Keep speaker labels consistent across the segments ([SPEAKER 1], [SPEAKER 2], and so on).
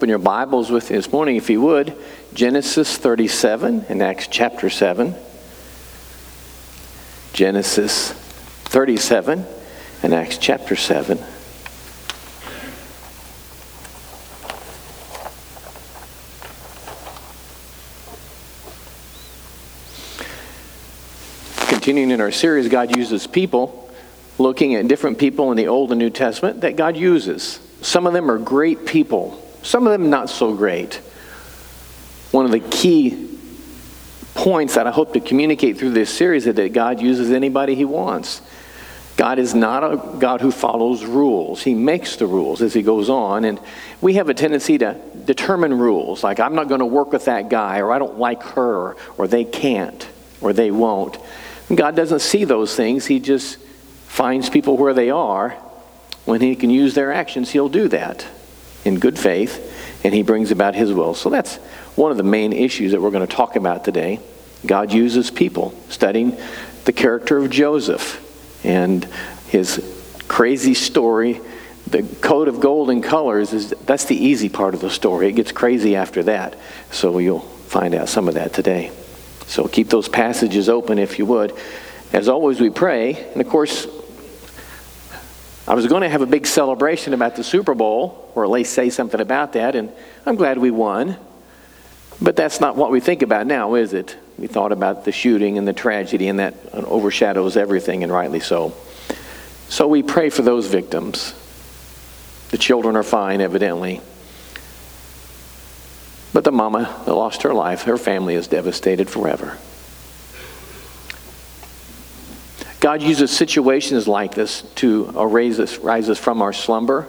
[SPEAKER 1] Open your Bibles with me this morning, if you would. Genesis 37 and Acts chapter 7. Genesis 37 and Acts chapter 7. Continuing in our series, God uses people, looking at different people in the Old and New Testament that God uses. Some of them are great people, some of them not so great. One of the key points that I hope to communicate through this series is that God uses anybody He wants. God is not a God who follows rules. He makes the rules as He goes on. And we have a tendency to determine rules, like, I'm not going to work with that guy, or I don't like her, or they can't, or they won't. And God doesn't see those things. He just finds people where they are. When He can use their actions, He'll do that in good faith, and He brings about His will. So that's one of the main issues that we're going to talk about today. God uses people, studying the character of Joseph and his crazy story. The coat of gold and colors is that's the easy part of the story. It gets crazy after that. So you'll find out some of that today. So keep those passages open if you would. As always, we pray. And of course, I was going to have a big celebration about the Super Bowl, or at least say something about that, and I'm glad we won. But that's not what we think about now, is it? We thought about the shooting and the tragedy, and that overshadows everything, and rightly so. So we pray for those victims. The children are fine, evidently. But the mama that lost her life, her family is devastated forever. God uses situations like this to raise us, rise us from our slumber,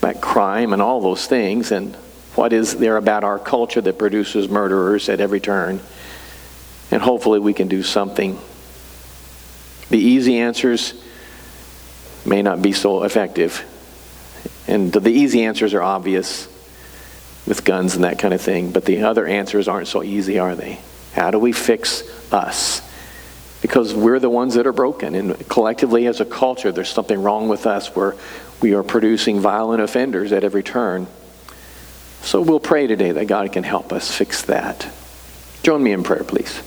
[SPEAKER 1] back crime and all those things, and what is there about our culture that produces murderers at every turn? And hopefully we can do something. The easy answers may not be so effective. And the easy answers are obvious with guns and that kind of thing, but the other answers aren't so easy, are they? How do we fix us? Because we're the ones that are broken, and collectively as a culture, there's something wrong with us where we are producing violent offenders at every turn. So we'll pray today that God can help us fix that. Join me in prayer, please.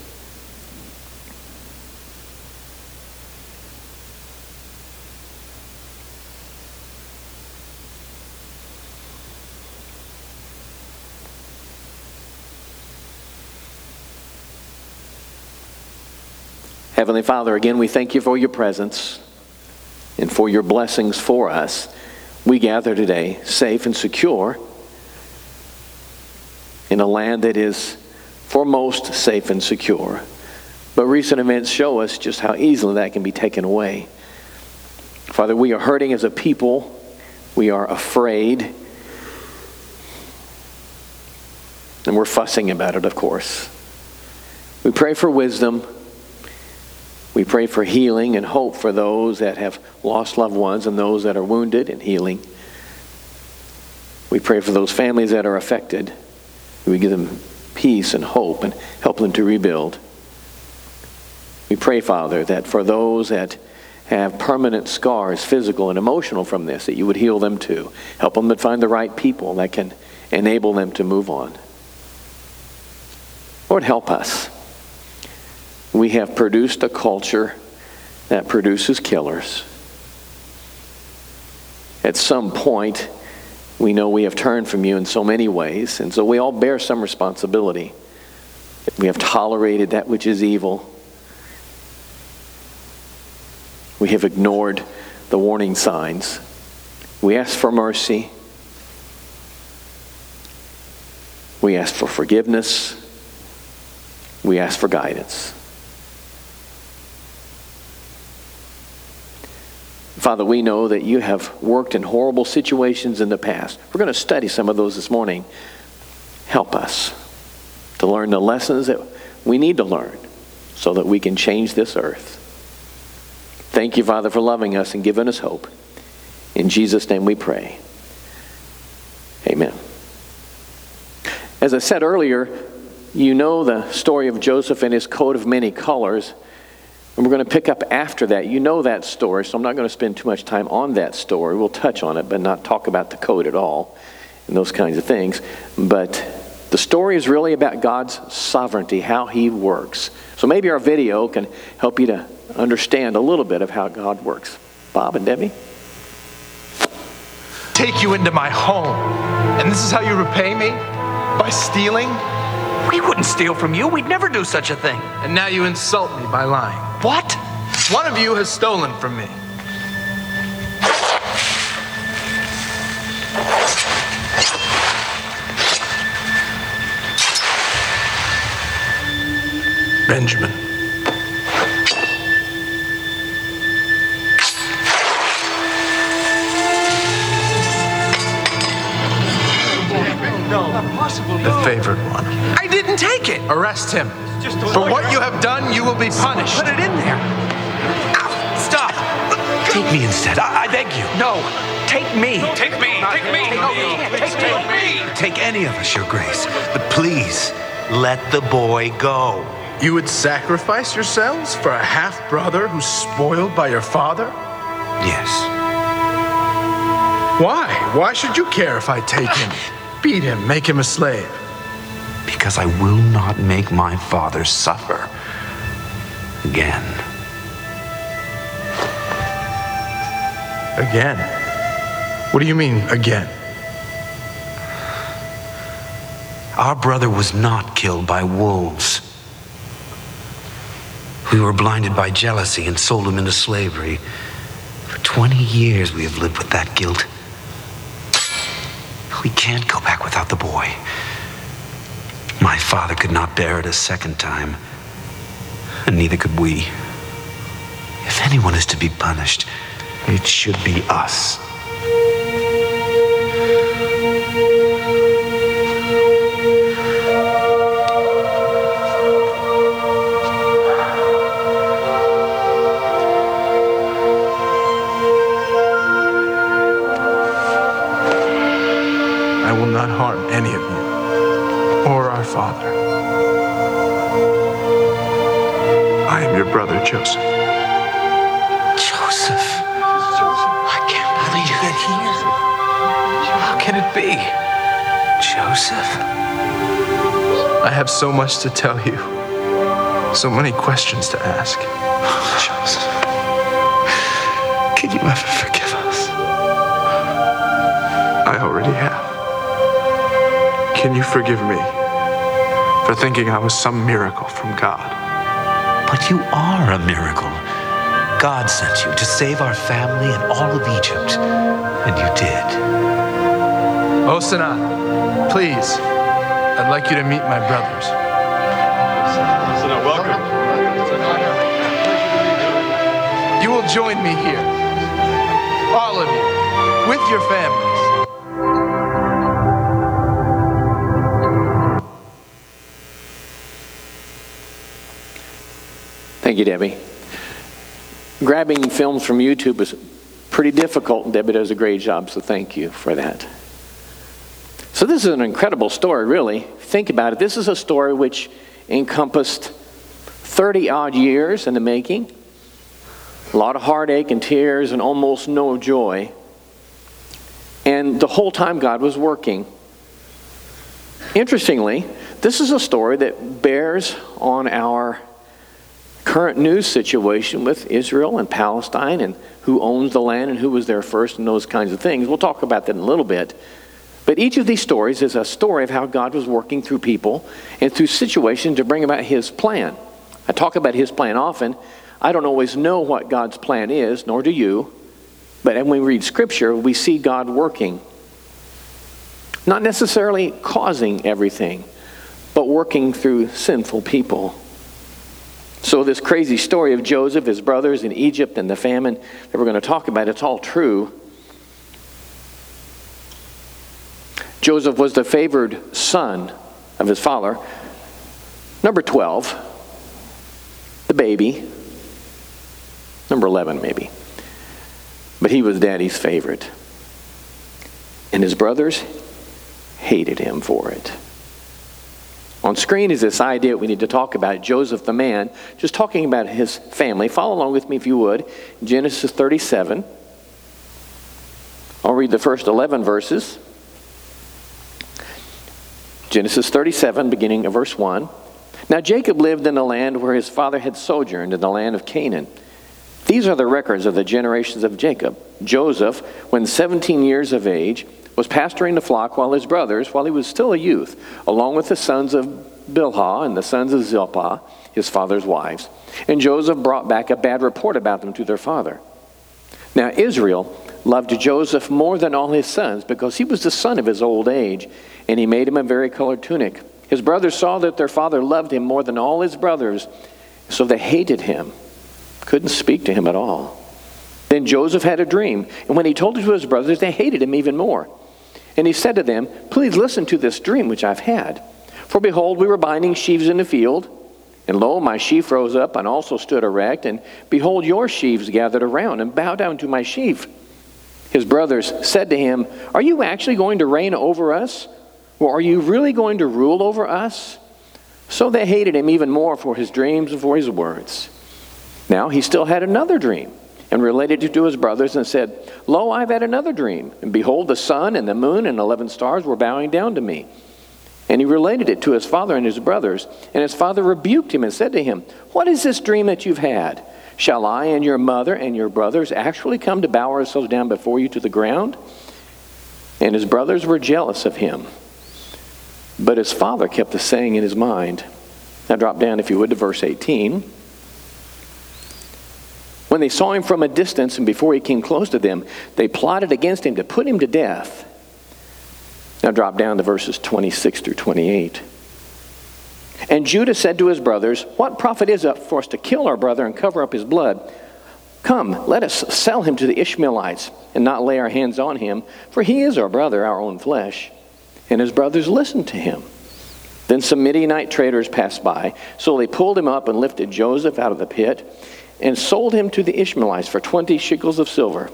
[SPEAKER 1] Heavenly Father, again, we thank you for your presence and for your blessings for us. We gather today safe and secure in a land that is for most safe and secure. But recent events show us just how easily that can be taken away. Father, we are hurting as a people. We are afraid. And we're fussing about it, of course. We pray for wisdom. We pray for healing and hope for those that have lost loved ones and those that are wounded and healing. We pray for those families that are affected. We give them peace and hope and help them to rebuild. We pray, Father, that for those that have permanent scars, physical and emotional from this, that you would heal them too. Help them to find the right people that can enable them to move on. Lord, help us. We have produced a culture that produces killers. At some point, we know we have turned from you in so many ways, and so we all bear some responsibility. We have tolerated that which is evil. We have ignored the warning signs. We ask for mercy. We ask for forgiveness. We ask for guidance. Father, we know that you have worked in horrible situations in the past. We're going to study some of those this morning. Help us to learn the lessons that we need to learn so that we can change this earth. Thank you, Father, for loving us and giving us hope. In Jesus' name we pray. Amen. As I said earlier, you know the story of Joseph and his coat of many colors. And we're going to pick up after that. You know that story, so I'm not going to spend too much time on that story. We'll touch on it, but not talk about the code at all. and those kinds of things. But the story is really about God's sovereignty, how He works. So maybe our video can help you to understand a little bit of how God works. Bob and Debbie?
[SPEAKER 2] Take you into my home, and this is how you repay me? By stealing?
[SPEAKER 3] We wouldn't steal from you. We'd never do such a thing.
[SPEAKER 2] And now you insult me by lying.
[SPEAKER 3] What?
[SPEAKER 2] One of you has stolen from me. Benjamin. The favored one.
[SPEAKER 3] I didn't take it.
[SPEAKER 2] Arrest him. For what you have done, you will be punished.
[SPEAKER 3] Put it in there. Ow, stop. Take me instead. I, I beg you. No, take me.
[SPEAKER 4] Take me, take me.
[SPEAKER 3] No, you can't take,
[SPEAKER 4] Take
[SPEAKER 3] me.
[SPEAKER 4] me.
[SPEAKER 5] Take any of us, Your Grace, but please let the boy go.
[SPEAKER 2] You would sacrifice yourselves for a half brother who's spoiled by your father?
[SPEAKER 5] Yes.
[SPEAKER 2] Why? Why should you care if I take him? Beat him, make him a slave.
[SPEAKER 5] Because I will not make my father suffer again.
[SPEAKER 2] Again? What do you mean, again?
[SPEAKER 5] Our brother was not killed by wolves. We were blinded by jealousy and sold him into slavery. For 20 years we have lived with that guilt. We can't go back without the boy. My father could not bear it a second time, and neither could we. If anyone is to be punished, it should be us.
[SPEAKER 2] Joseph.
[SPEAKER 5] Joseph. I can't believe it here. How can it be? Joseph.
[SPEAKER 2] I have so much to tell you, so many questions to ask.
[SPEAKER 5] Joseph. Can you ever forgive us?
[SPEAKER 2] I already have. Can you forgive me for thinking I was some miracle from God?
[SPEAKER 5] But you are a miracle. God sent you to save our family and all of Egypt. And you did.
[SPEAKER 2] Osana, please, I'd like you to meet my brothers. Osana, welcome. You will join me here. All of you, with your families.
[SPEAKER 1] Thank you, Debbie. Grabbing films from YouTube is pretty difficult, Debbie does a great job, so thank you for that. So, this is an incredible story, really. Think about it. This is a story which encompassed 30 odd years in the making, a lot of heartache and tears, and almost no joy. And the whole time, God was working. Interestingly, this is a story that bears on our current news situation with Israel and Palestine and who owns the land and who was there first and those kinds of things. We'll talk about that in a little bit. But each of these stories is a story of how God was working through people and through situations to bring about His plan. I talk about His plan often. I don't always know what God's plan is, nor do you. But when we read Scripture, we see God working. Not necessarily causing everything, but working through sinful people. So, this crazy story of Joseph, his brothers in Egypt, and the famine that we're going to talk about, it's all true. Joseph was the favored son of his father. Number 12, the baby. Number 11, maybe. But he was daddy's favorite. And his brothers hated him for it. On screen is this idea we need to talk about Joseph the man, just talking about his family. Follow along with me if you would. Genesis 37. I'll read the first 11 verses. Genesis 37, beginning of verse 1. Now Jacob lived in the land where his father had sojourned, in the land of Canaan. These are the records of the generations of Jacob. Joseph, when 17 years of age, was pasturing the flock while his brothers, while he was still a youth, along with the sons of Bilhah and the sons of Zilpah, his father's wives. And Joseph brought back a bad report about them to their father. Now Israel loved Joseph more than all his sons because he was the son of his old age, and he made him a varicolored tunic. His brothers saw that their father loved him more than all his brothers, so they hated him, couldn't speak to him at all. Then Joseph had a dream, and when he told it to his brothers, they hated him even more. And he said to them, Please listen to this dream which I've had. For behold, we were binding sheaves in the field, and lo, my sheaf rose up and also stood erect, and behold, your sheaves gathered around and bowed down to my sheaf. His brothers said to him, Are you actually going to reign over us? Well, are you really going to rule over us? So they hated him even more for his dreams and for his words. Now he still had another dream and related it to his brothers and said, Lo, I've had another dream. And behold, the sun and the moon and eleven stars were bowing down to me. And he related it to his father and his brothers. And his father rebuked him and said to him, What is this dream that you've had? Shall I and your mother and your brothers actually come to bow ourselves down before you to the ground? And his brothers were jealous of him. But his father kept the saying in his mind. Now drop down, if you would, to verse 18. When they saw him from a distance and before he came close to them, they plotted against him to put him to death. Now drop down to verses 26 through 28. And Judah said to his brothers, What profit is it for us to kill our brother and cover up his blood? Come, let us sell him to the Ishmaelites and not lay our hands on him, for he is our brother, our own flesh. And his brothers listened to him. Then some Midianite traders passed by, so they pulled him up and lifted Joseph out of the pit and sold him to the Ishmaelites for 20 shekels of silver.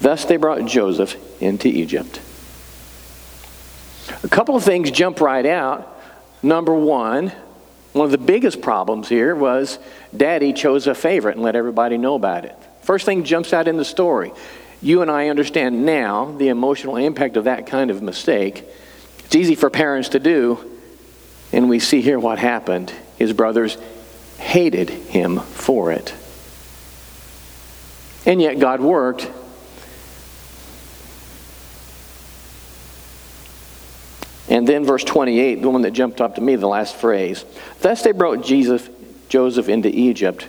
[SPEAKER 1] Thus they brought Joseph into Egypt. A couple of things jump right out. Number one, one of the biggest problems here was daddy chose a favorite and let everybody know about it. First thing jumps out in the story. You and I understand now the emotional impact of that kind of mistake. It's easy for parents to do, and we see here what happened. His brothers hated him for it. And yet God worked And then verse 28, the one that jumped up to me, the last phrase. Thus they brought Jesus, Joseph into Egypt.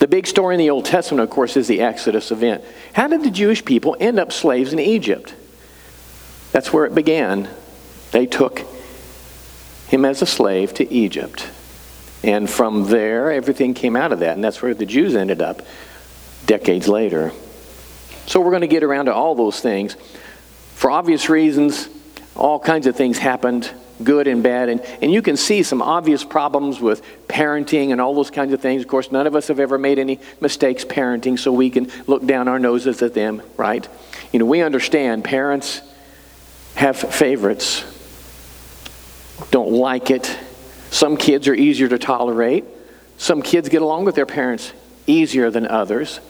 [SPEAKER 1] The big story in the Old Testament, of course, is the Exodus event. How did the Jewish people end up slaves in Egypt? That's where it began. They took him as a slave to Egypt. And from there, everything came out of that. And that's where the Jews ended up decades later. So we're going to get around to all those things. For obvious reasons, all kinds of things happened, good and bad. And, and you can see some obvious problems with parenting and all those kinds of things. Of course, none of us have ever made any mistakes parenting, so we can look down our noses at them, right? You know, we understand parents have favorites, don't like it. Some kids are easier to tolerate. Some kids get along with their parents easier than others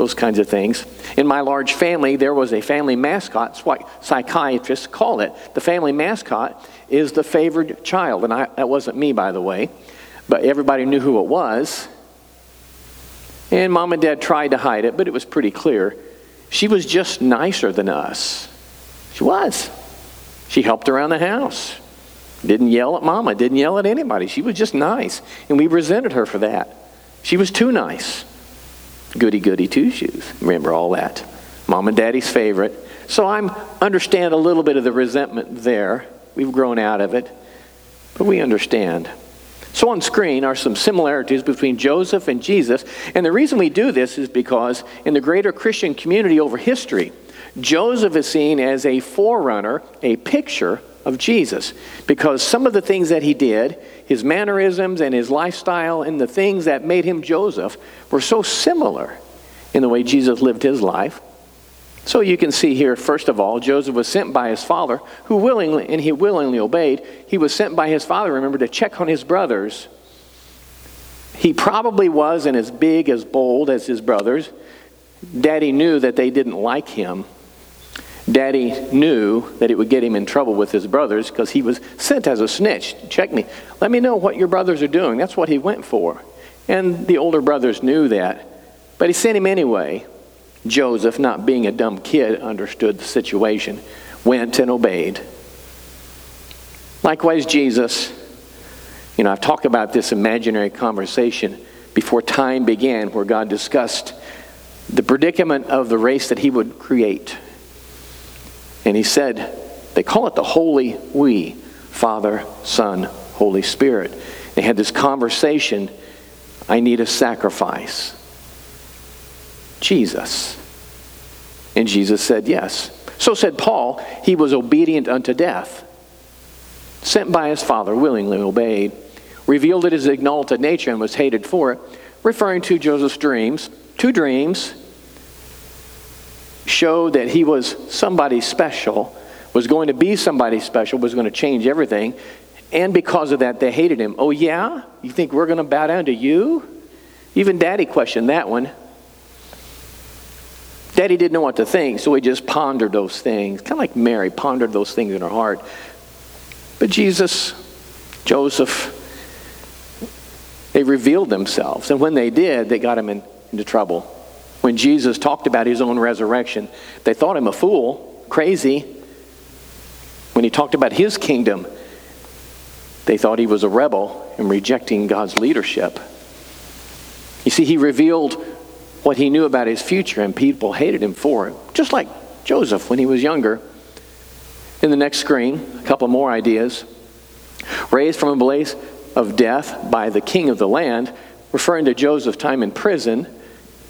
[SPEAKER 1] those kinds of things. In my large family, there was a family mascot. That's what psychiatrists call it. The family mascot is the favored child. And I, that wasn't me, by the way, but everybody knew who it was. And mom and dad tried to hide it, but it was pretty clear. She was just nicer than us. She was. She helped around the house. Didn't yell at mama, didn't yell at anybody. She was just nice. And we resented her for that. She was too nice goody goody two shoes. Remember all that. Mom and daddy's favorite. So I understand a little bit of the resentment there. We've grown out of it, but we understand. So on screen are some similarities between Joseph and Jesus. And the reason we do this is because in the greater Christian community over history, Joseph is seen as a forerunner, a picture of Jesus. Because some of the things that he did, his mannerisms and his lifestyle, and the things that made him Joseph were so similar in the way Jesus lived his life. So you can see here, first of all, Joseph was sent by his father, who willingly, and he willingly obeyed. He was sent by his father, remember, to check on his brothers. He probably wasn't as big, as bold as his brothers. Daddy knew that they didn't like him. Daddy knew that it would get him in trouble with his brothers because he was sent as a snitch. Check me. Let me know what your brothers are doing. That's what he went for. And the older brothers knew that. But he sent him anyway. Joseph, not being a dumb kid, understood the situation, went and obeyed. Likewise, Jesus, you know, I've talked about this imaginary conversation before time began where God discussed the predicament of the race that he would create. And he said, they call it the Holy We, Father, Son, Holy Spirit. They had this conversation I need a sacrifice. Jesus. And Jesus said, Yes. So said Paul, he was obedient unto death. Sent by his Father, willingly obeyed. Revealed it his exalted nature and was hated for it, referring to Joseph's dreams. Two dreams showed that he was somebody special, was going to be somebody special, was going to change everything. And because of that, they hated him. Oh, yeah? You think we're going to bow down to you? Even daddy questioned that one. Daddy didn't know what to think, so he just pondered those things. Kind of like Mary pondered those things in her heart. But Jesus, Joseph, they revealed themselves. And when they did, they got him in, into trouble. When Jesus talked about his own resurrection, they thought him a fool, crazy. When he talked about his kingdom, they thought he was a rebel and rejecting God's leadership. You see, he revealed what he knew about his future, and people hated him for it, just like Joseph when he was younger. In the next screen, a couple more ideas. Raised from a place of death by the king of the land, referring to Joseph's time in prison.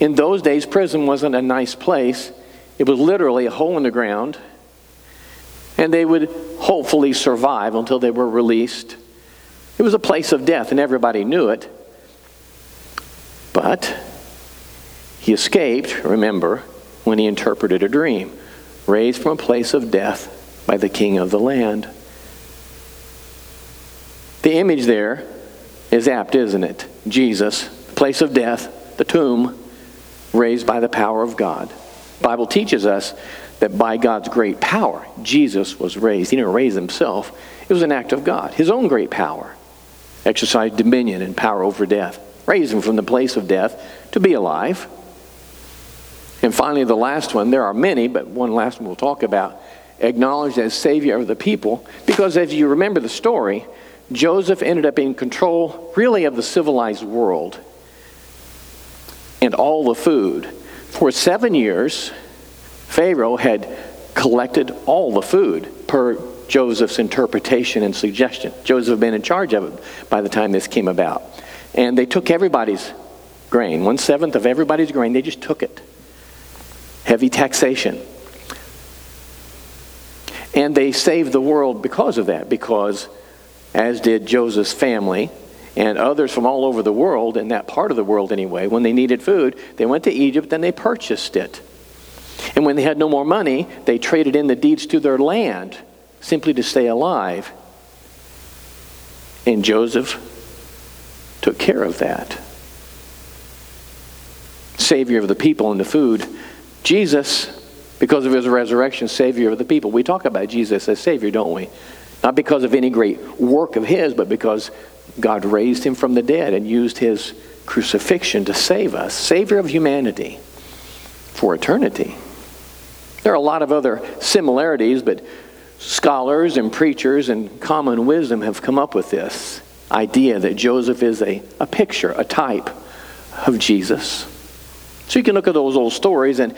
[SPEAKER 1] In those days, prison wasn't a nice place, it was literally a hole in the ground. And they would hopefully survive until they were released. It was a place of death, and everybody knew it. But he escaped, remember, when he interpreted a dream, raised from a place of death by the king of the land. The image there is apt, isn't it? Jesus, place of death, the tomb, raised by the power of God. Bible teaches us that by God's great power, Jesus was raised. He didn't raise himself. It was an act of God, his own great power. Exercised dominion and power over death. Raised him from the place of death to be alive. And finally, the last one, there are many, but one last one we'll talk about, acknowledged as Savior of the people, because as you remember the story, Joseph ended up in control, really, of the civilized world and all the food. For seven years, Pharaoh had collected all the food per Joseph's interpretation and suggestion. Joseph had been in charge of it by the time this came about. And they took everybody's grain, one seventh of everybody's grain, they just took it. Heavy taxation. And they saved the world because of that, because as did Joseph's family and others from all over the world, in that part of the world anyway, when they needed food, they went to Egypt and they purchased it. And when they had no more money, they traded in the deeds to their land simply to stay alive. And Joseph took care of that. Savior of the people and the food. Jesus, because of his resurrection, Savior of the people. We talk about Jesus as Savior, don't we? Not because of any great work of his, but because God raised him from the dead and used his crucifixion to save us. Savior of humanity for eternity. There are a lot of other similarities, but scholars and preachers and common wisdom have come up with this idea that Joseph is a, a picture, a type of Jesus. So you can look at those old stories and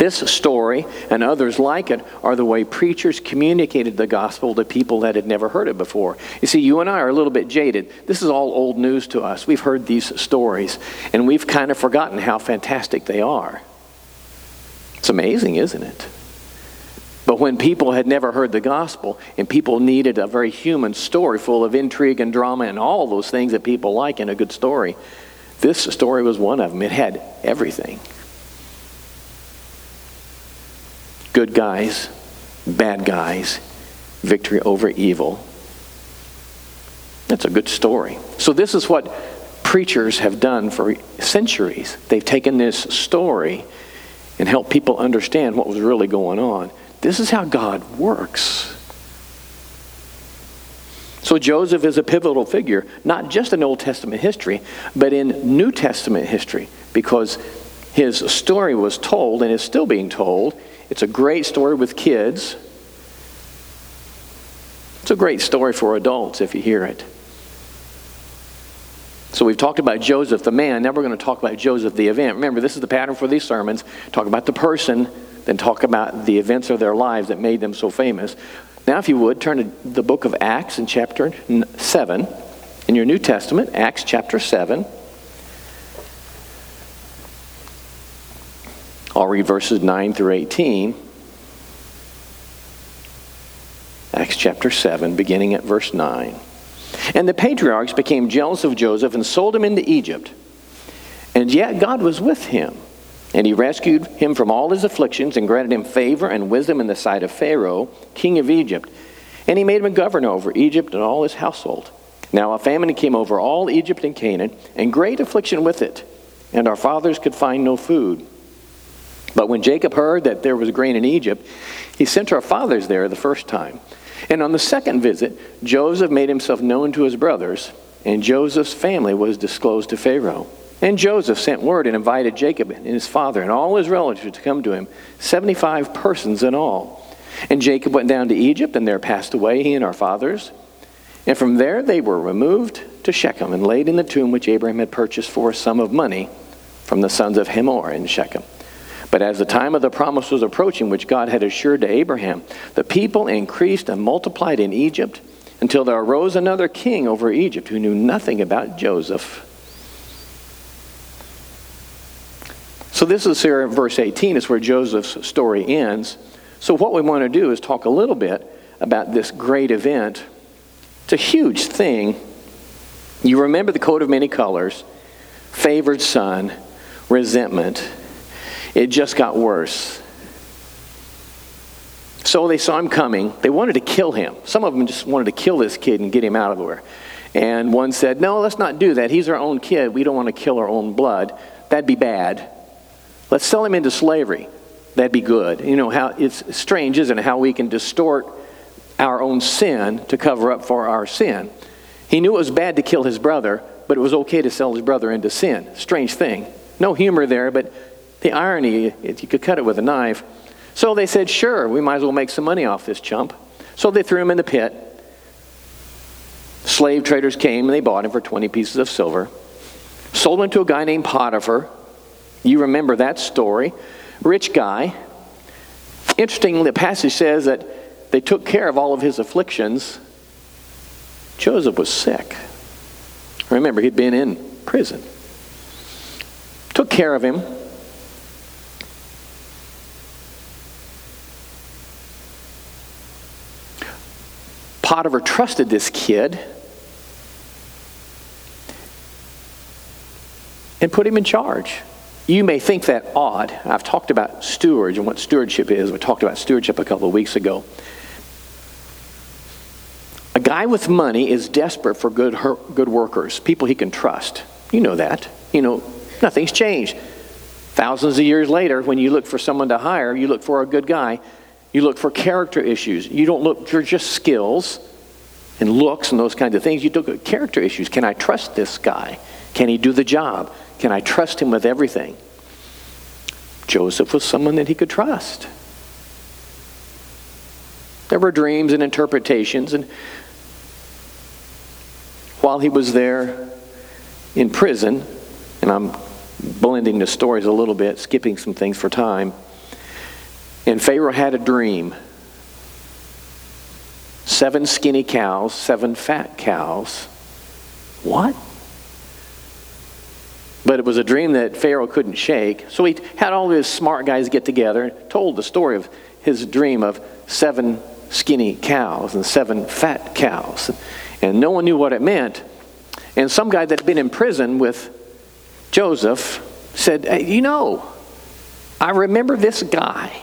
[SPEAKER 1] this story and others like it are the way preachers communicated the gospel to people that had never heard it before. You see, you and I are a little bit jaded. This is all old news to us. We've heard these stories, and we've kind of forgotten how fantastic they are. It's amazing, isn't it? But when people had never heard the gospel and people needed a very human story full of intrigue and drama and all those things that people like in a good story, this story was one of them. It had everything. Good guys, bad guys, victory over evil. That's a good story. So, this is what preachers have done for centuries. They've taken this story and help people understand what was really going on. This is how God works. So Joseph is a pivotal figure, not just in Old Testament history, but in New Testament history, because his story was told and is still being told. It's a great story with kids. It's a great story for adults if you hear it. So we've talked about Joseph the man. Now we're going to talk about Joseph the event. Remember, this is the pattern for these sermons. Talk about the person, then talk about the events of their lives that made them so famous. Now, if you would, turn to the book of Acts in chapter 7 in your New Testament, Acts chapter 7. I'll read verses 9 through 18. Acts chapter 7, beginning at verse 9. And the patriarchs became jealous of Joseph and sold him into Egypt. And yet God was with him, and he rescued him from all his afflictions and granted him favor and wisdom in the sight of Pharaoh, king of Egypt. And he made him a governor over Egypt and all his household. Now a famine came over all Egypt and Canaan, and great affliction with it, and our fathers could find no food. But when Jacob heard that there was grain in Egypt, he sent our fathers there the first time. And on the second visit, Joseph made himself known to his brothers, and Joseph's family was disclosed to Pharaoh. And Joseph sent word and invited Jacob and his father and all his relatives to come to him, 75 persons in all. And Jacob went down to Egypt, and there passed away, he and our fathers. And from there they were removed to Shechem and laid in the tomb which Abraham had purchased for a sum of money from the sons of Hamor in Shechem. But as the time of the promise was approaching, which God had assured to Abraham, the people increased and multiplied in Egypt until there arose another king over Egypt who knew nothing about Joseph. So this is here in verse 18, is where Joseph's story ends. So what we want to do is talk a little bit about this great event. It's a huge thing. You remember the coat of many colors, favored son, resentment it just got worse. So they saw him coming. They wanted to kill him. Some of them just wanted to kill this kid and get him out of there. And one said, No, let's not do that. He's our own kid. We don't want to kill our own blood. That'd be bad. Let's sell him into slavery. That'd be good. You know how it's strange, isn't it? How we can distort our own sin to cover up for our sin. He knew it was bad to kill his brother, but it was okay to sell his brother into sin. Strange thing. No humor there, but the irony, you could cut it with a knife. So they said, sure, we might as well make some money off this chump. So they threw him in the pit. Slave traders came and they bought him for 20 pieces of silver. Sold him to a guy named Potiphar. You remember that story. Rich guy. Interestingly, the passage says that they took care of all of his afflictions. Joseph was sick. Remember, he'd been in prison. Took care of him. Potiphar trusted this kid and put him in charge. You may think that odd. I've talked about stewards and what stewardship is. We talked about stewardship a couple of weeks ago. A guy with money is desperate for good, good workers, people he can trust. You know that. You know, nothing's changed. Thousands of years later, when you look for someone to hire, you look for a good guy you look for character issues. You don't look for just skills and looks and those kinds of things. You look at character issues. Can I trust this guy? Can he do the job? Can I trust him with everything? Joseph was someone that he could trust. There were dreams and interpretations, and while he was there in prison, and I'm blending the stories a little bit, skipping some things for time. And Pharaoh had a dream seven skinny cows, seven fat cows. What? But it was a dream that Pharaoh couldn't shake. So he had all his smart guys get together and told the story of his dream of seven skinny cows and seven fat cows. And no one knew what it meant. And some guy that had been in prison with Joseph said, hey, You know, I remember this guy.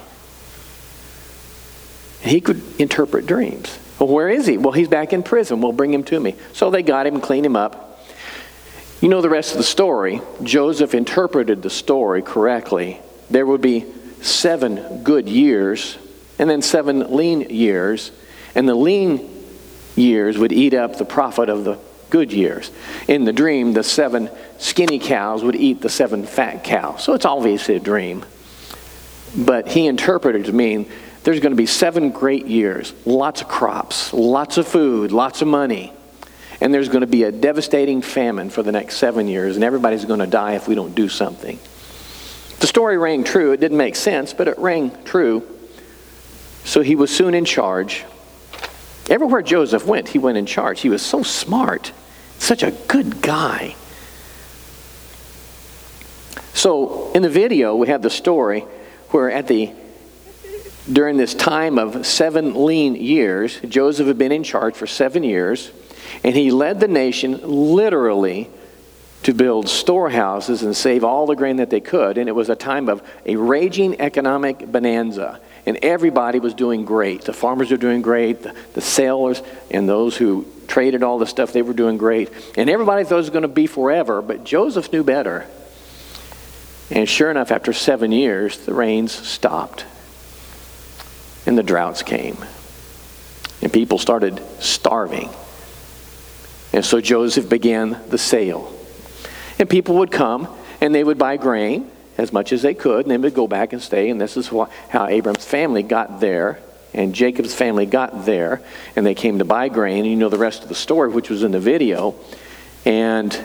[SPEAKER 1] He could interpret dreams. Well, where is he? Well, he's back in prison. We'll bring him to me. So they got him and cleaned him up. You know the rest of the story. Joseph interpreted the story correctly. There would be seven good years and then seven lean years, and the lean years would eat up the profit of the good years. In the dream, the seven skinny cows would eat the seven fat cows. So it's obviously a dream. But he interpreted it to mean there's going to be seven great years, lots of crops, lots of food, lots of money. And there's going to be a devastating famine for the next seven years, and everybody's going to die if we don't do something. The story rang true. It didn't make sense, but it rang true. So he was soon in charge. Everywhere Joseph went, he went in charge. He was so smart, such a good guy. So in the video, we have the story where at the during this time of seven lean years, Joseph had been in charge for seven years, and he led the nation literally to build storehouses and save all the grain that they could. And it was a time of a raging economic bonanza. And everybody was doing great. The farmers were doing great, the, the sailors and those who traded all the stuff, they were doing great. And everybody thought it was going to be forever, but Joseph knew better. And sure enough, after seven years, the rains stopped and the droughts came. And people started starving. And so Joseph began the sale. And people would come and they would buy grain as much as they could, and they would go back and stay. And this is how Abram's family got there, and Jacob's family got there, and they came to buy grain. And you know the rest of the story, which was in the video. And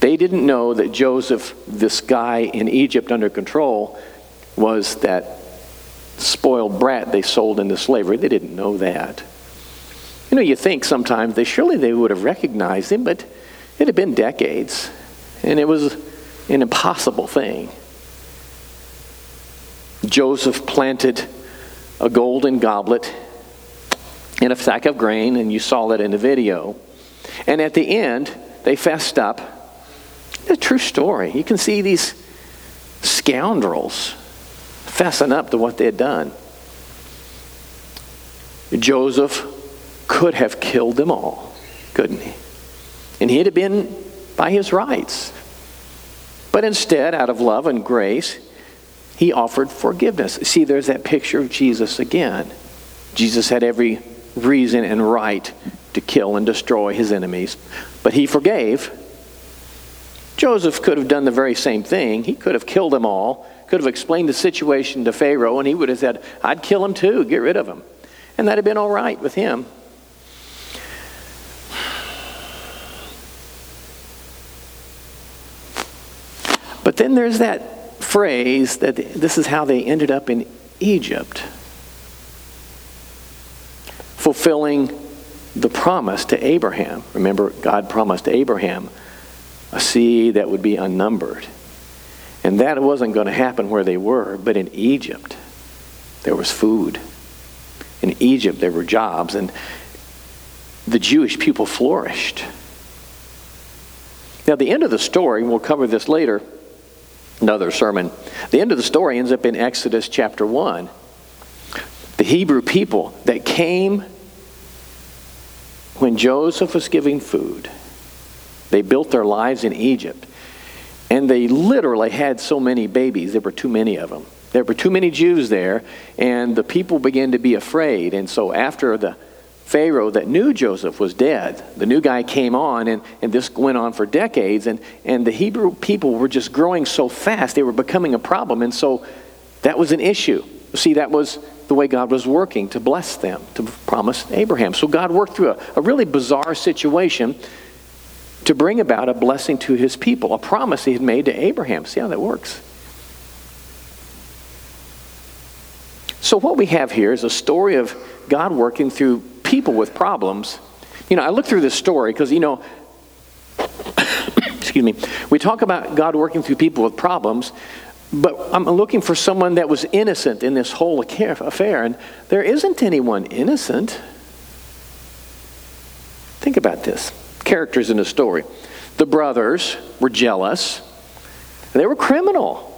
[SPEAKER 1] they didn't know that Joseph, this guy in Egypt under control, was that spoiled brat they sold into slavery. They didn't know that. You know, you think sometimes they surely they would have recognized him, but it had been decades. And it was an impossible thing. Joseph planted a golden goblet in a sack of grain, and you saw that in the video. And at the end, they fessed up. It's a true story. You can see these scoundrels fessing up to what they had done. Joseph could have killed them all, couldn't he? And he'd have been by his rights. But instead, out of love and grace, he offered forgiveness. See, there's that picture of Jesus again. Jesus had every reason and right to kill and destroy his enemies, but he forgave. Joseph could have done the very same thing. He could have killed them all, could have explained the situation to Pharaoh, and he would have said, I'd kill him too, get rid of him. And that'd have been all right with him. But then there's that phrase that this is how they ended up in Egypt, fulfilling the promise to Abraham. Remember, God promised Abraham a seed that would be unnumbered. And that wasn't going to happen where they were, but in Egypt, there was food. In Egypt, there were jobs, and the Jewish people flourished. Now, the end of the story, we'll cover this later, another sermon. The end of the story ends up in Exodus chapter 1. The Hebrew people that came when Joseph was giving food, they built their lives in Egypt. And they literally had so many babies, there were too many of them. There were too many Jews there, and the people began to be afraid. And so, after the Pharaoh that knew Joseph was dead. The new guy came on, and, and this went on for decades. And, and the Hebrew people were just growing so fast, they were becoming a problem. And so that was an issue. See, that was the way God was working to bless them, to promise Abraham. So God worked through a, a really bizarre situation to bring about a blessing to his people, a promise he had made to Abraham. See how that works? So, what we have here is a story of God working through people with problems. You know, I look through this story because, you know, excuse me, we talk about God working through people with problems, but I'm looking for someone that was innocent in this whole affair, and there isn't anyone innocent. Think about this characters in the story. The brothers were jealous, they were criminal.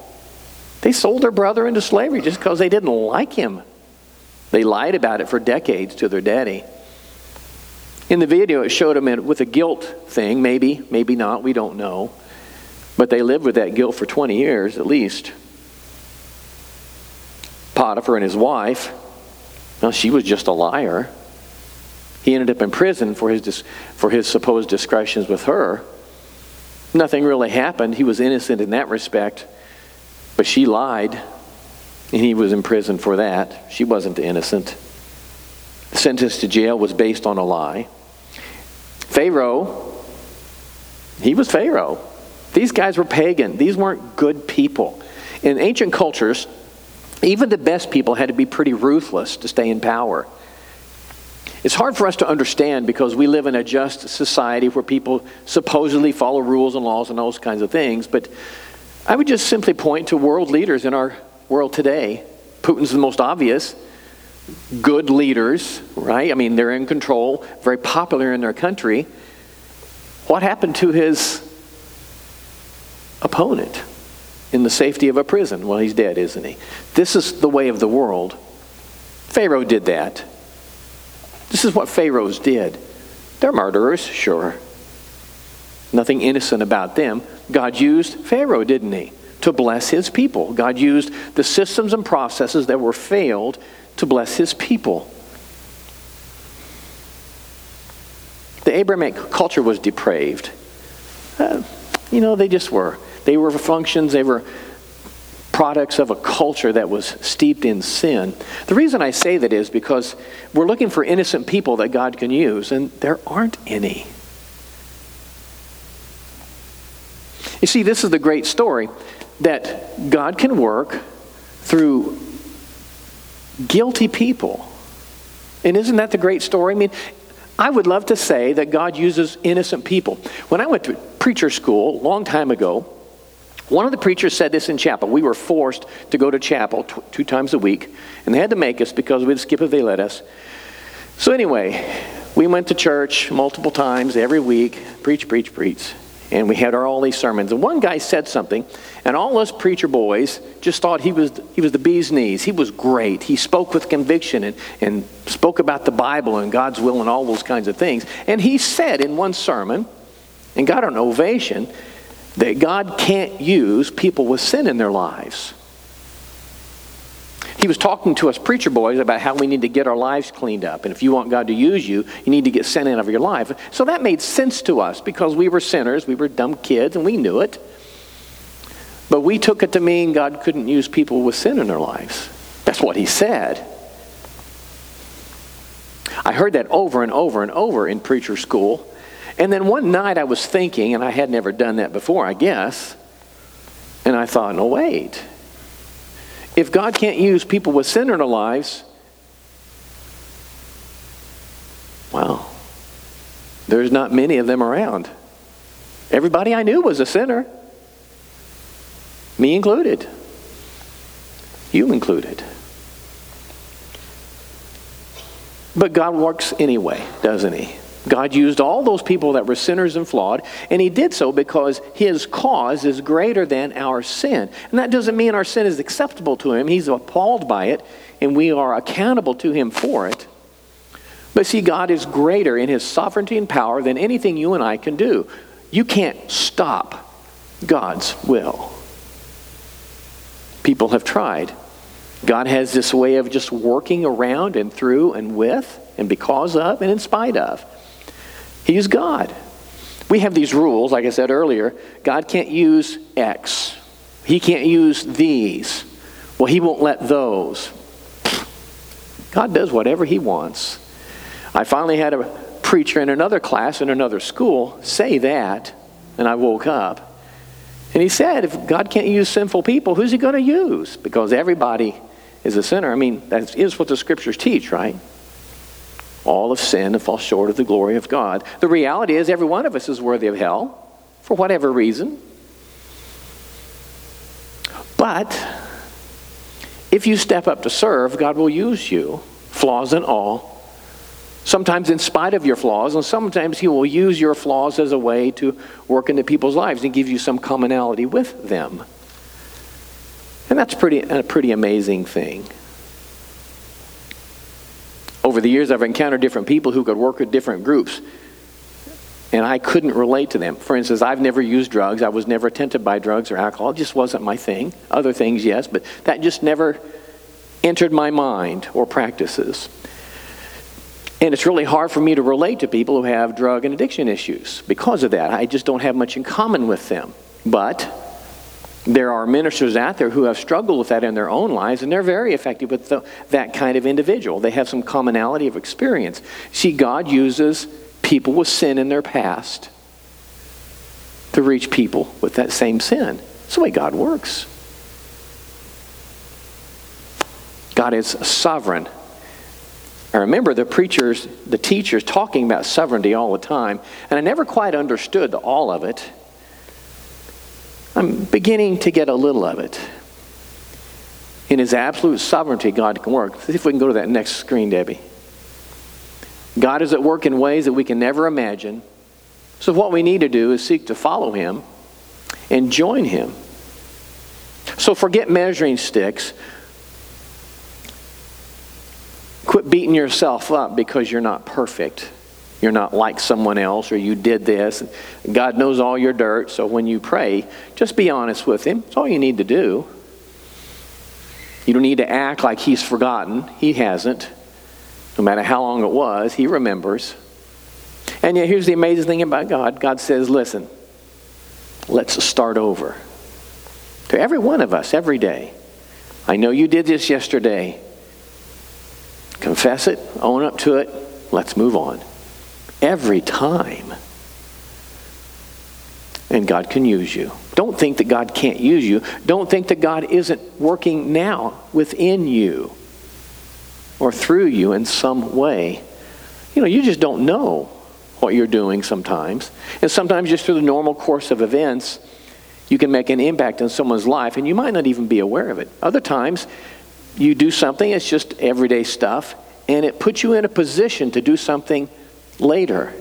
[SPEAKER 1] They sold their brother into slavery just because they didn't like him. They lied about it for decades to their daddy. In the video, it showed them with a guilt thing, maybe, maybe not, we don't know. But they lived with that guilt for 20 years at least. Potiphar and his wife, well, she was just a liar. He ended up in prison for his, for his supposed discretions with her. Nothing really happened. He was innocent in that respect, but she lied, and he was in prison for that. She wasn't innocent. The sentence to jail was based on a lie. Pharaoh, he was Pharaoh. These guys were pagan. These weren't good people. In ancient cultures, even the best people had to be pretty ruthless to stay in power. It's hard for us to understand because we live in a just society where people supposedly follow rules and laws and those kinds of things. But I would just simply point to world leaders in our world today. Putin's the most obvious. Good leaders, right? I mean, they're in control, very popular in their country. What happened to his opponent in the safety of a prison? Well, he's dead, isn't he? This is the way of the world. Pharaoh did that. This is what pharaohs did. They're murderers, sure. Nothing innocent about them. God used Pharaoh, didn't he? To bless his people. God used the systems and processes that were failed to bless his people. The Abrahamic culture was depraved. Uh, you know, they just were. They were functions, they were products of a culture that was steeped in sin. The reason I say that is because we're looking for innocent people that God can use, and there aren't any. You see, this is the great story that God can work through guilty people. And isn't that the great story? I mean, I would love to say that God uses innocent people. When I went to preacher school a long time ago, one of the preachers said this in chapel. We were forced to go to chapel two times a week, and they had to make us because we'd skip if they let us. So, anyway, we went to church multiple times every week, preach, preach, preach. And we had our, all these sermons. And one guy said something, and all us preacher boys just thought he was, he was the bee's knees. He was great. He spoke with conviction and, and spoke about the Bible and God's will and all those kinds of things. And he said in one sermon, and got an ovation, that God can't use people with sin in their lives. He was talking to us preacher boys about how we need to get our lives cleaned up. And if you want God to use you, you need to get sin out of your life. So that made sense to us because we were sinners, we were dumb kids, and we knew it. But we took it to mean God couldn't use people with sin in their lives. That's what he said. I heard that over and over and over in preacher school. And then one night I was thinking, and I had never done that before, I guess, and I thought, no, wait. If God can't use people with sin in their lives, well, there's not many of them around. Everybody I knew was a sinner, me included, you included. But God works anyway, doesn't He? God used all those people that were sinners and flawed, and He did so because His cause is greater than our sin. And that doesn't mean our sin is acceptable to Him. He's appalled by it, and we are accountable to Him for it. But see, God is greater in His sovereignty and power than anything you and I can do. You can't stop God's will. People have tried. God has this way of just working around and through and with and because of and in spite of. He's God. We have these rules, like I said earlier. God can't use X, He can't use these. Well, He won't let those. God does whatever He wants. I finally had a preacher in another class in another school say that, and I woke up. And he said, if God can't use sinful people, who's He going to use? Because everybody is a sinner. I mean, that is what the scriptures teach, right? All have sinned and fall short of the glory of God. The reality is, every one of us is worthy of hell for whatever reason. But if you step up to serve, God will use you, flaws and all. Sometimes in spite of your flaws, and sometimes He will use your flaws as a way to work into people's lives and give you some commonality with them. And that's pretty, a pretty amazing thing over the years, I've encountered different people who could work with different groups, and I couldn't relate to them. For instance, I've never used drugs. I was never tempted by drugs or alcohol. It just wasn't my thing. Other things, yes, but that just never entered my mind or practices. And it's really hard for me to relate to people who have drug and addiction issues because of that. I just don't have much in common with them. But there are ministers out there who have struggled with that in their own lives, and they're very effective with the, that kind of individual. They have some commonality of experience. See, God uses people with sin in their past to reach people with that same sin. That's the way God works. God is sovereign. I remember the preachers, the teachers talking about sovereignty all the time, and I never quite understood all of it. I'm beginning to get a little of it. In his absolute sovereignty, God can work. See if we can go to that next screen, Debbie. God is at work in ways that we can never imagine. So, what we need to do is seek to follow him and join him. So, forget measuring sticks. Quit beating yourself up because you're not perfect. You're not like someone else, or you did this. God knows all your dirt, so when you pray, just be honest with Him. It's all you need to do. You don't need to act like He's forgotten. He hasn't. No matter how long it was, He remembers. And yet, here's the amazing thing about God God says, listen, let's start over. To every one of us, every day. I know you did this yesterday. Confess it, own up to it, let's move on. Every time. And God can use you. Don't think that God can't use you. Don't think that God isn't working now within you or through you in some way. You know, you just don't know what you're doing sometimes. And sometimes, just through the normal course of events, you can make an impact in someone's life and you might not even be aware of it. Other times, you do something, it's just everyday stuff, and it puts you in a position to do something later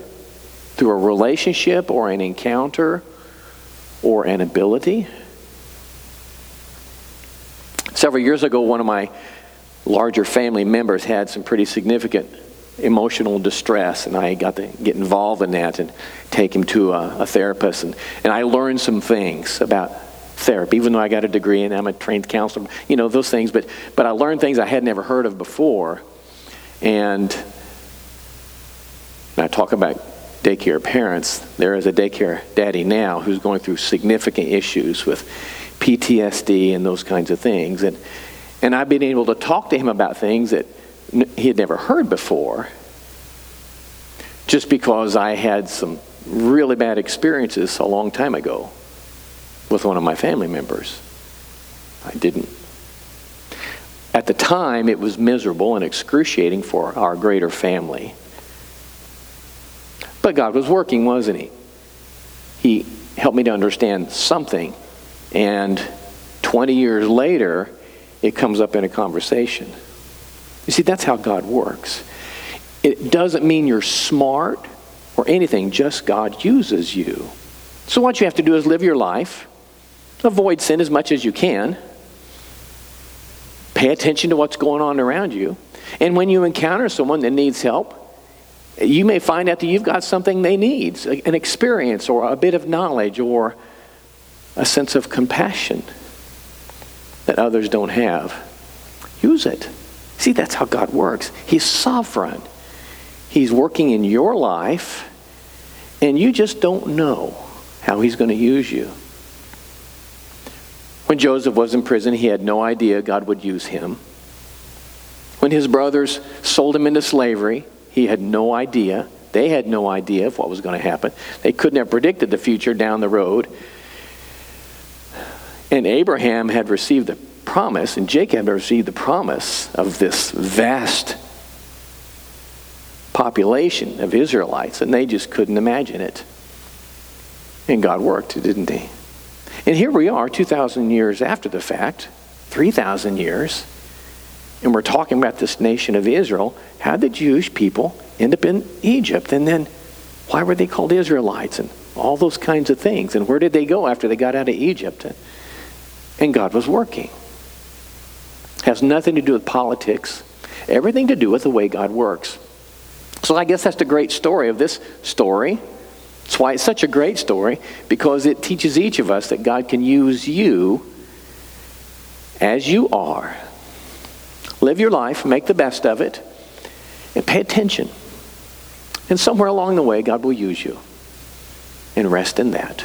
[SPEAKER 1] through a relationship or an encounter or an ability. Several years ago, one of my larger family members had some pretty significant emotional distress, and I got to get involved in that and take him to a, a therapist. And, and I learned some things about therapy, even though I got a degree and I'm a trained counselor, you know, those things. But, but I learned things I had never heard of before. And, talk about daycare parents. There is a daycare daddy now who's going through significant issues with PTSD and those kinds of things. And, and I've been able to talk to him about things that he had never heard before just because I had some really bad experiences a long time ago with one of my family members. I didn't. At the time, it was miserable and excruciating for our greater family. But God was working, wasn't He? He helped me to understand something. And 20 years later, it comes up in a conversation. You see, that's how God works. It doesn't mean you're smart or anything, just God uses you. So, what you have to do is live your life, avoid sin as much as you can, pay attention to what's going on around you, and when you encounter someone that needs help, you may find out that you've got something they need an experience or a bit of knowledge or a sense of compassion that others don't have. Use it. See, that's how God works. He's sovereign. He's working in your life, and you just don't know how He's going to use you. When Joseph was in prison, he had no idea God would use him. When his brothers sold him into slavery, he had no idea. They had no idea of what was going to happen. They couldn't have predicted the future down the road. And Abraham had received the promise, and Jacob had received the promise of this vast population of Israelites, and they just couldn't imagine it. And God worked, didn't He? And here we are, 2,000 years after the fact, 3,000 years, and we're talking about this nation of Israel. How did Jewish people end up in Egypt? And then why were they called Israelites? And all those kinds of things. And where did they go after they got out of Egypt? And God was working. Has nothing to do with politics, everything to do with the way God works. So I guess that's the great story of this story. That's why it's such a great story, because it teaches each of us that God can use you as you are,
[SPEAKER 3] Live your life, make the best of it, and pay attention. And somewhere along the way, God will use you. And rest in that.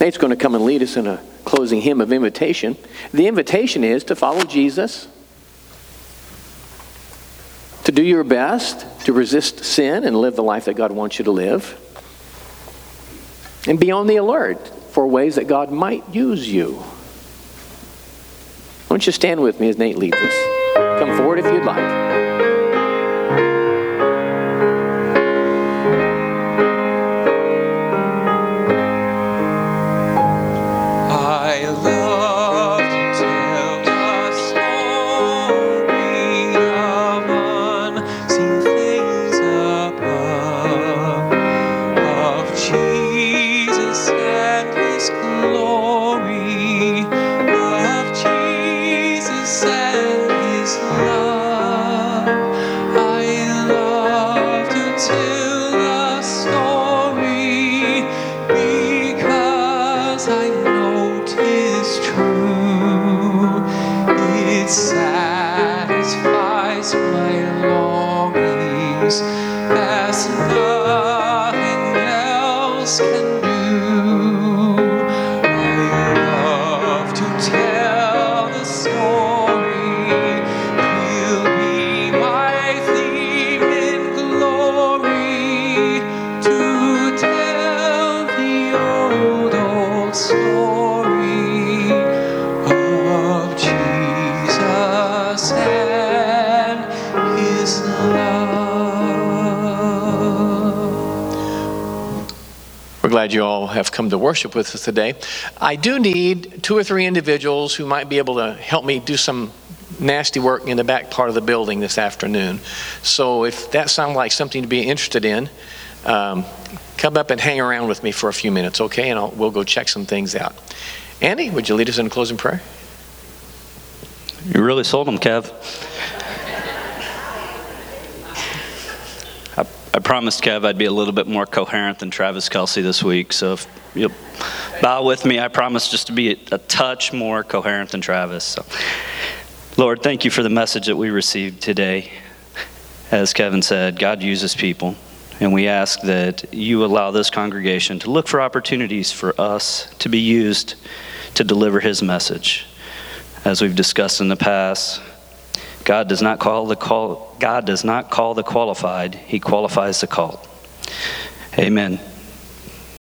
[SPEAKER 3] Nate's going to come and lead us in a closing hymn of invitation. The invitation is to follow Jesus, to do your best, to resist sin and live the life that God wants you to live, and be on the alert for ways that God might use you. Why don't you stand with me as Nate leads us? Come forward if you'd like. Glad you all have come to worship with us today. I do need two or three individuals who might be able to help me do some nasty work in the back part of the building this afternoon. So if that sounds like something to be interested in, um, come up and hang around with me for a few minutes, okay? And I'll, we'll go check some things out. Andy, would you lead us in a closing prayer?
[SPEAKER 4] You really sold them, Kev. I promised Kev I'd be a little bit more coherent than Travis Kelce this week. So if you'll bow with me, I promise just to be a, touch more coherent than Travis. So, Lord, thank you for the message that we received today. As Kevin said, God uses people. And we ask that you allow this congregation to look for opportunities for us to be used to deliver his message. As we've discussed in the past, God does not call the call, God does not call the qualified, he qualifies the called. Amen.